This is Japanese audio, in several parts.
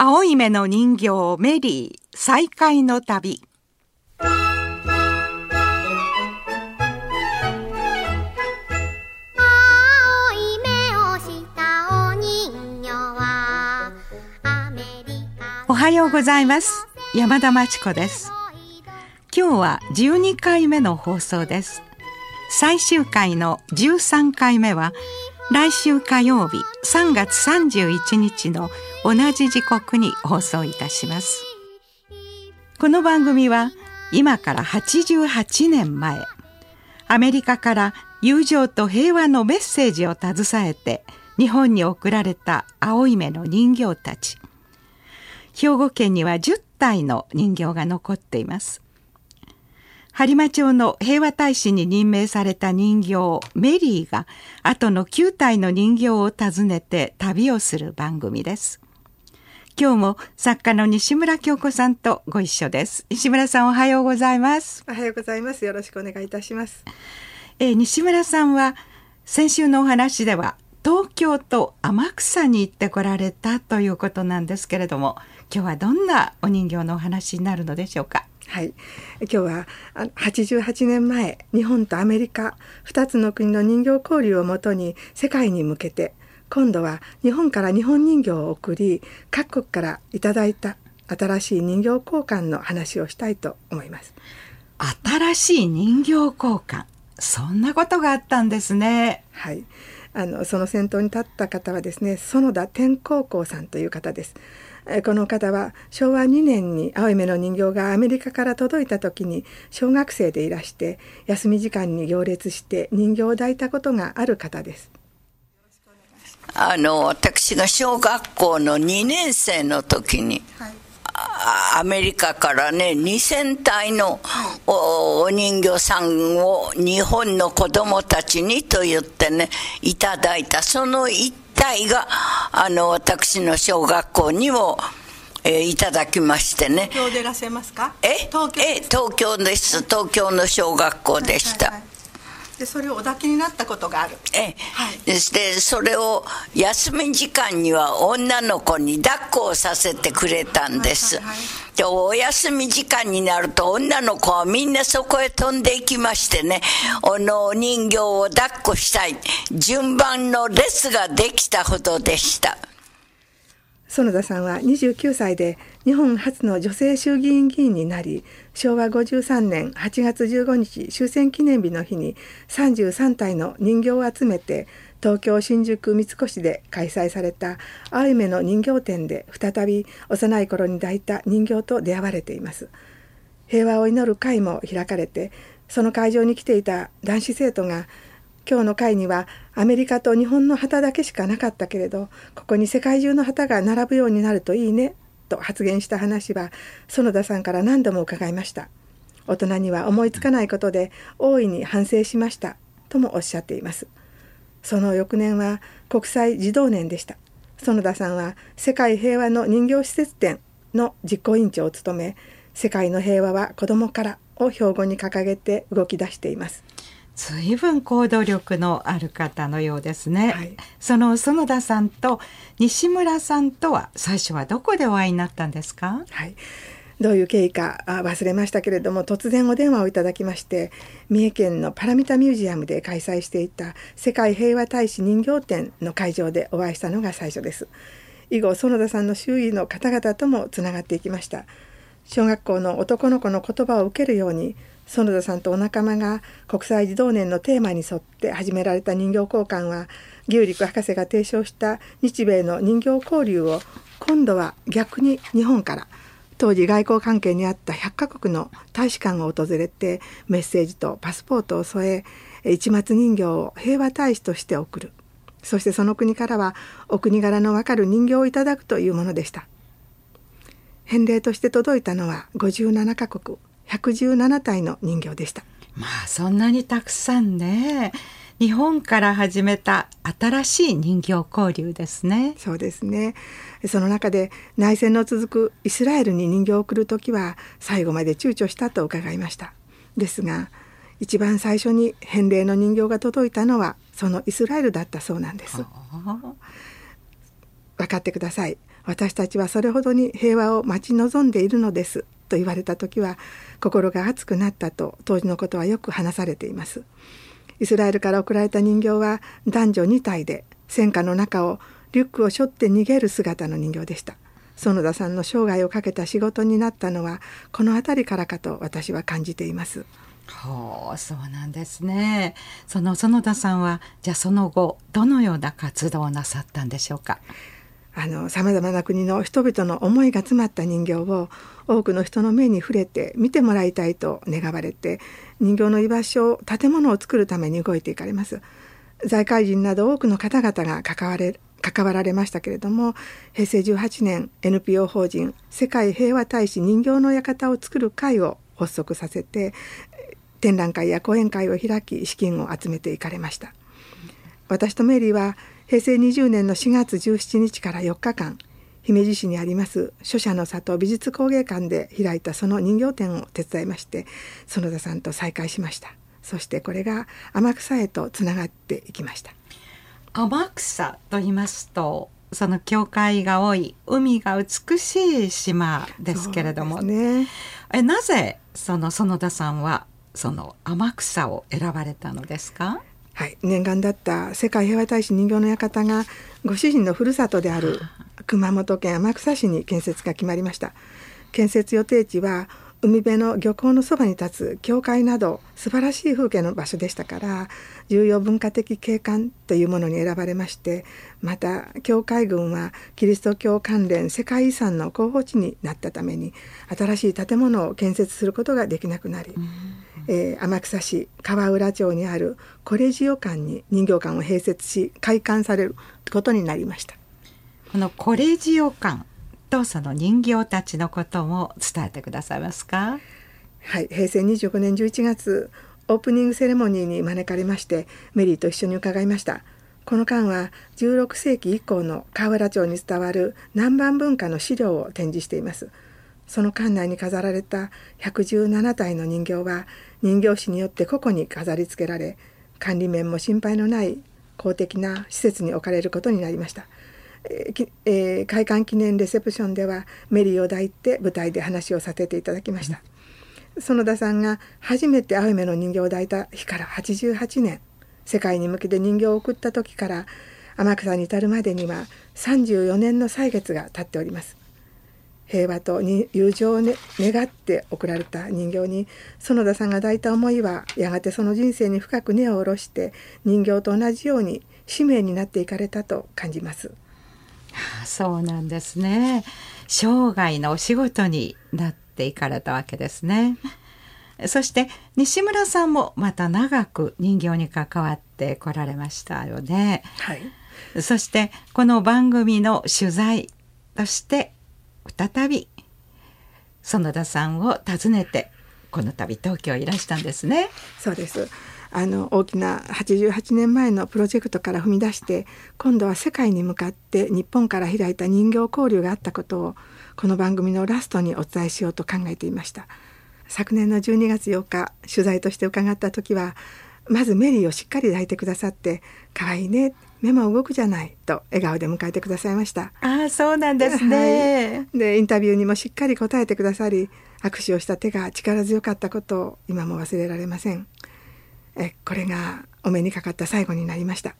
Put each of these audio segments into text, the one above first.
青い目の人形メリー再会の旅。おはようございます。山田真知子です。今日は12回目の放送です。最終回の13回目は来週火曜日3月31日の同じ時刻に放送いたします。この番組は今から88年前アメリカから友情と平和のメッセージを携えて日本に送られた青い目の人形たち。兵庫県には10体の人形が残っています。播磨町の平和大使に任命された人形メリーが後の9体の人形を訪ねて旅をする番組です。今日も作家の西村京子さんとご一緒です西村さんおはようございますおはようございます。よろしくお願いいたします。えー西村さんは先週のお話では東京と天草に行ってこられたということなんですけれども今日はどんなお人形のお話になるのでしょうか？はい。今日はあ88年前、日本とアメリカ2つの国の人形交流をもとに世界に向けて、今度は日本から日本人形を送り、各国からいただいた新しい人形交換の話をしたいと思います。新しい人形交換そんなことがあったんですねはい。あのその先頭に立った方はですね園田天高校さんという方です。えーこの方は昭和2年に青い目の人形がアメリカから届いた時に小学生でいらして休み時間に行列して人形を抱いたことがある方です。あの私が小学校の2年生の時に、あアメリカからね2000体のおお人形さんを日本の子供たちにと言ってねいただいた。その一体があの私の小学校にも、えーいただきましてね。東京でいらっしゃいますか？え？東京え東京です。東京の小学校でした、でそれをお抱きになったことがある。ええ、でそれを休み時間には女の子に抱っこをさせてくれたんです、はいはいはい。でお休み時間になると女の子はみんなそこへ飛んでいきましてね。あのお人形を抱っこしたい。順番の列ができたほどでした園田さんは29歳で日本初の女性衆議院議員になり昭和53年8月15日終戦記念日の日に33体の人形を集めて東京新宿三越で開催された青い目の人形展で再び幼い頃に抱いた人形と出会われています。平和を祈る会も開かれてその会場に来ていた男子生徒が今日の会にはアメリカと日本の旗だけしかなかったけれどここに世界中の旗が並ぶようになるといいねと発言した話は園田さんから何度も伺いました。大人には思いつかないことで大いに反省しましたともおっしゃっています。その翌年は国際児童年でした。園田さんは世界平和の人形施設展の実行委員長を務め世界の平和は子供からを標語に掲げて動き出しています。随分行動力のある方のようですね、はい。その園田さんと西村さんとは最初はどこでお会いになったんですか？はい、どういう経緯かあ忘れましたけれども突然お電話をいただきまして三重県のパラミタミュージアムで開催していた世界平和大使人形展の会場でお会いしたのが最初です。以後園田さんの周囲の方々ともつながっていきました。小学校の男の子の言葉を受けるように園田さんとお仲間が国際児童年のテーマに沿って始められた人形交換は牛陸博士が提唱した日米の人形交流を今度は逆に日本から当時外交関係にあった100カ国の大使館を訪れてメッセージとパスポートを添え市松人形を平和大使として送る。そしてその国からはお国柄のわかる人形をいただくというものでした。返礼として届いたのは57カ国。117体の人形でした。まあそんなにたくさんね日本から始めた新しい人形交流ですね。そうですね。その中で内戦の続くイスラエルに人形を送る時は最後まで躊躇したと伺いました。ですが一番最初に返礼の人形が届いたのはそのイスラエルだったそうなんです。分かってください。私たちはそれほどに平和を待ち望んでいるのですと言われた時は心が熱くなったと当時のことはよく話されています。イスラエルから送られた人形は男女2体で戦火の中をリュックを背負って逃げる姿の人形でした。園田さんの生涯をかけた仕事になったのはこの辺りからかと私は感じています。ほうそうなんですね。その園田さんはじゃあその後どのような活動をなさったんでしょうか？さまざまな国の人々の思いが詰まった人形を多くの人の目に触れて見てもらいたいと願われて人形の居場所建物を作るために動いていかれます。財界人など多くの方々が関われ関わられましたけれども平成18年 NPO 法人世界平和大使人形の館を作る会を発足させて展覧会や講演会を開き資金を集めていかれました。私とメリーは平成20年の4月17日から4日間姫路市にあります書写の里美術工芸館で開いたその人形展を手伝いまして園田さんと再会しました。そしてこれが天草へとつながっていきました。天草と言いますとその教会が多い海が美しい島ですけれども、ね、えなぜその園田さんはその天草を選ばれたのですか？はい、念願だった世界平和大使人形の館がご主人のふるさとである熊本県天草市に建設が決まりました。建設予定地は海辺の漁港のそばに立つ教会など素晴らしい風景の場所でしたから重要文化的景観というものに選ばれましてまた教会群はキリスト教関連世界遺産の候補地になったために新しい建物を建設することができなくなり、うん。えー、天草市川浦町にあるコレジオ館に人形館を併設し開館されることになりました。このコレジオ館とその人形たちのことも伝えてくださいますか？はい。平成25年11月オープニングセレモニーに招かれましてメリーと一緒に伺いました。この間は16世紀以降の河原町に伝わる南蛮文化の資料を展示しています。その館内に飾られた117体の人形は人形師によって個々に飾り付けられ管理面も心配のない公的な施設に置かれることになりました、えーえー、開館記念レセプションではメリーを抱いて舞台で話をさせていただきました、園田さんが初めて青梅の人形を抱いた日から88年世界に向けて人形を送った時から天草に至るまでには34年の歳月が経っております平和と友情を、ね、願って送られた人形に園田さんが抱いた思いはやがてその人生に深く根を下ろして人形と同じように使命になっていかれたと感じます。はあ、そうなんですね。生涯のお仕事になっていかれたわけですね。そして西村さんもまた長く人形に関わってこられましたよね。はい。そしてこの番組の取材として再び園田さんを訪ねてこの度東京いらしたんですね。そうですあの大きな88年前のプロジェクトから踏み出して今度は世界に向かって日本から開いた人形交流があったことをこの番組のラストにお伝えしようと考えていました。昨年の12月8日取材として伺った時はまずメリーをしっかり抱いてくださって「可愛いね目も動くじゃないと笑顔で迎えてくださいました。ああそうなんですね、はい、でインタビューにもしっかり答えてくださり握手をした手が力強かったことを今も忘れられませんえこれがお目にかかった最後になりました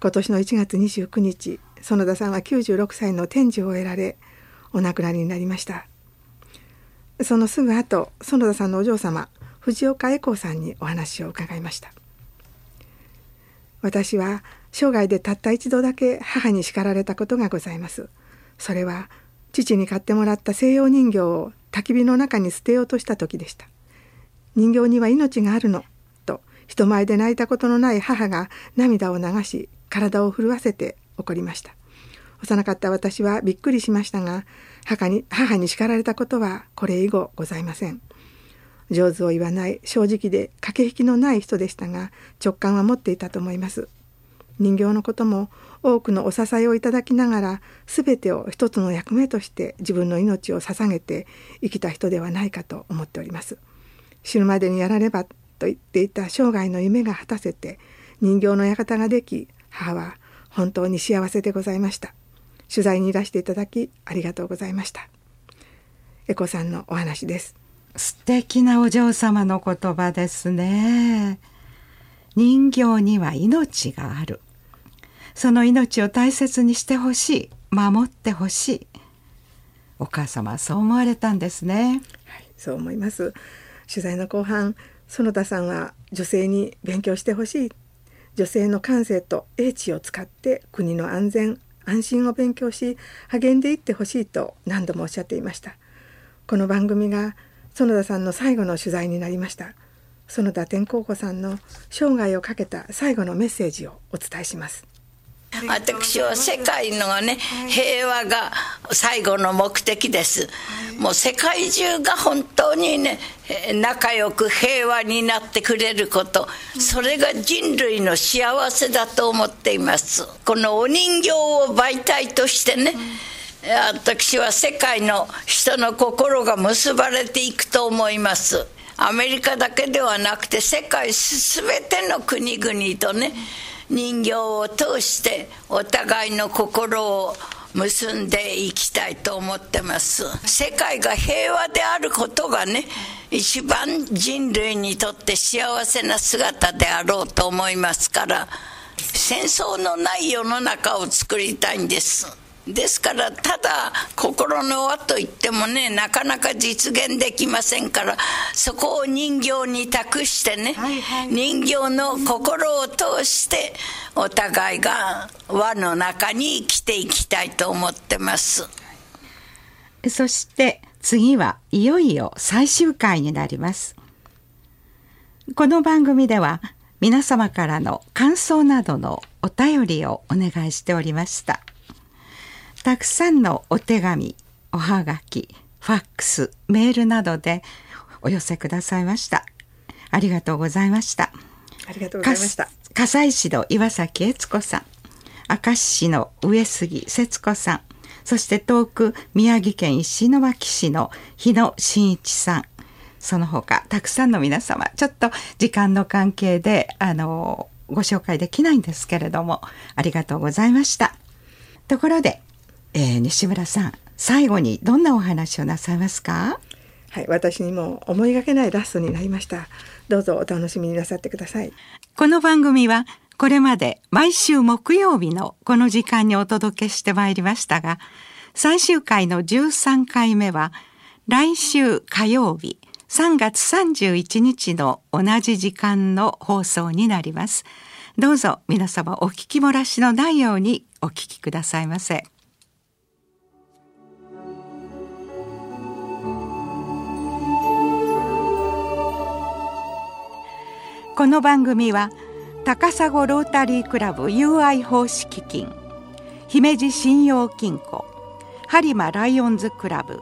今年の1月29日園田さんは96歳の天寿を得られお亡くなりになりましたそのすぐ後園田さんのお嬢様藤岡恵子さんにお話を伺いました私は生涯でたった一度だけ母に叱られたことがございます。それは父に買ってもらった西洋人形を焚き火の中に捨てようとした時でした。人形には命があるの、人前で泣いたことのない母が涙を流し体を震わせて怒りました。幼かった私はびっくりしましたが母に母に叱られたことはこれ以後ございません。上手を言わない正直で駆け引きのない人でしたが直感は持っていたと思います。人形のことも多くのお支えをいただきながら全てを一つの役目として自分の命を捧げて生きた人ではないかと思っております死ぬまでにやらねばと言っていた生涯の夢が果たせて人形の館ができ母は本当に幸せでございました。取材にいらしていただきありがとうございました。エコさんのお話です。素敵なお嬢様の言葉ですね。人形には命がある。その命を大切にしてほしい。守ってほしい。お母様はそう思われたんですね。はいそう思います取材の後半園田さんは女性に勉強してほしい。女性の感性と英知を使って国の安全安心を勉強し励んでいってほしいと何度もおっしゃっていました。この番組が園田さんの最後の取材になりました園田天候子さんの生涯をかけた最後のメッセージをお伝えします。私は世界のね平和が最後の目的です。もう世界中が本当にね仲良く平和になってくれること。それが人類の幸せだと思っています。このお人形を媒体としてね私は世界の人の心が結ばれていくと思います。アメリカだけではなくて世界全ての国々とね人形を通してお互いの心を結んでいきたいと思ってます。世界が平和であることがね一番人類にとって幸せな姿であろうと思いますから戦争のない世の中を作りたいんです。ですからただ心の輪といってもねなかなか実現できませんからそこを人形に託してね、はいはい、人形の心を通してお互いが輪の中に生きていきたいと思ってます。そして次はいよいよ最終回になります。この番組では皆様からの感想などのお便りをお願いしておりましたたくさんのお手紙おはがきファックスメールなどでお寄せくださいました。ありがとうございました。ありがとうございました。笠井市の岩崎悦子さん明石市の上杉節子さんそして遠く宮城県石巻市の日野真一さんその他たくさんの皆様ちょっと時間の関係であのご紹介できないんですけれどもありがとうございました。ところでえー、西村さん最後にどんなお話をなさいますか？はい私にも思いがけないラストになりました。どうぞお楽しみになさってください。この番組はこれまで毎週木曜日のこの時間にお届けしてまいりましたが最終回の13回目は来週火曜日3月31日の同じ時間の放送になります。どうぞ皆様お聞き漏らしのないようにお聞きくださいませ。この番組は高砂ロータリークラブ UI 奉仕基金姫路信用金庫播磨ライオンズクラブ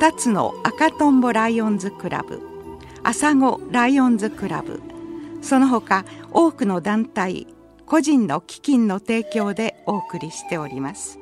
辰野赤とんぼライオンズクラブ朝子ライオンズクラブその他多くの団体個人の基金の提供でお送りしております。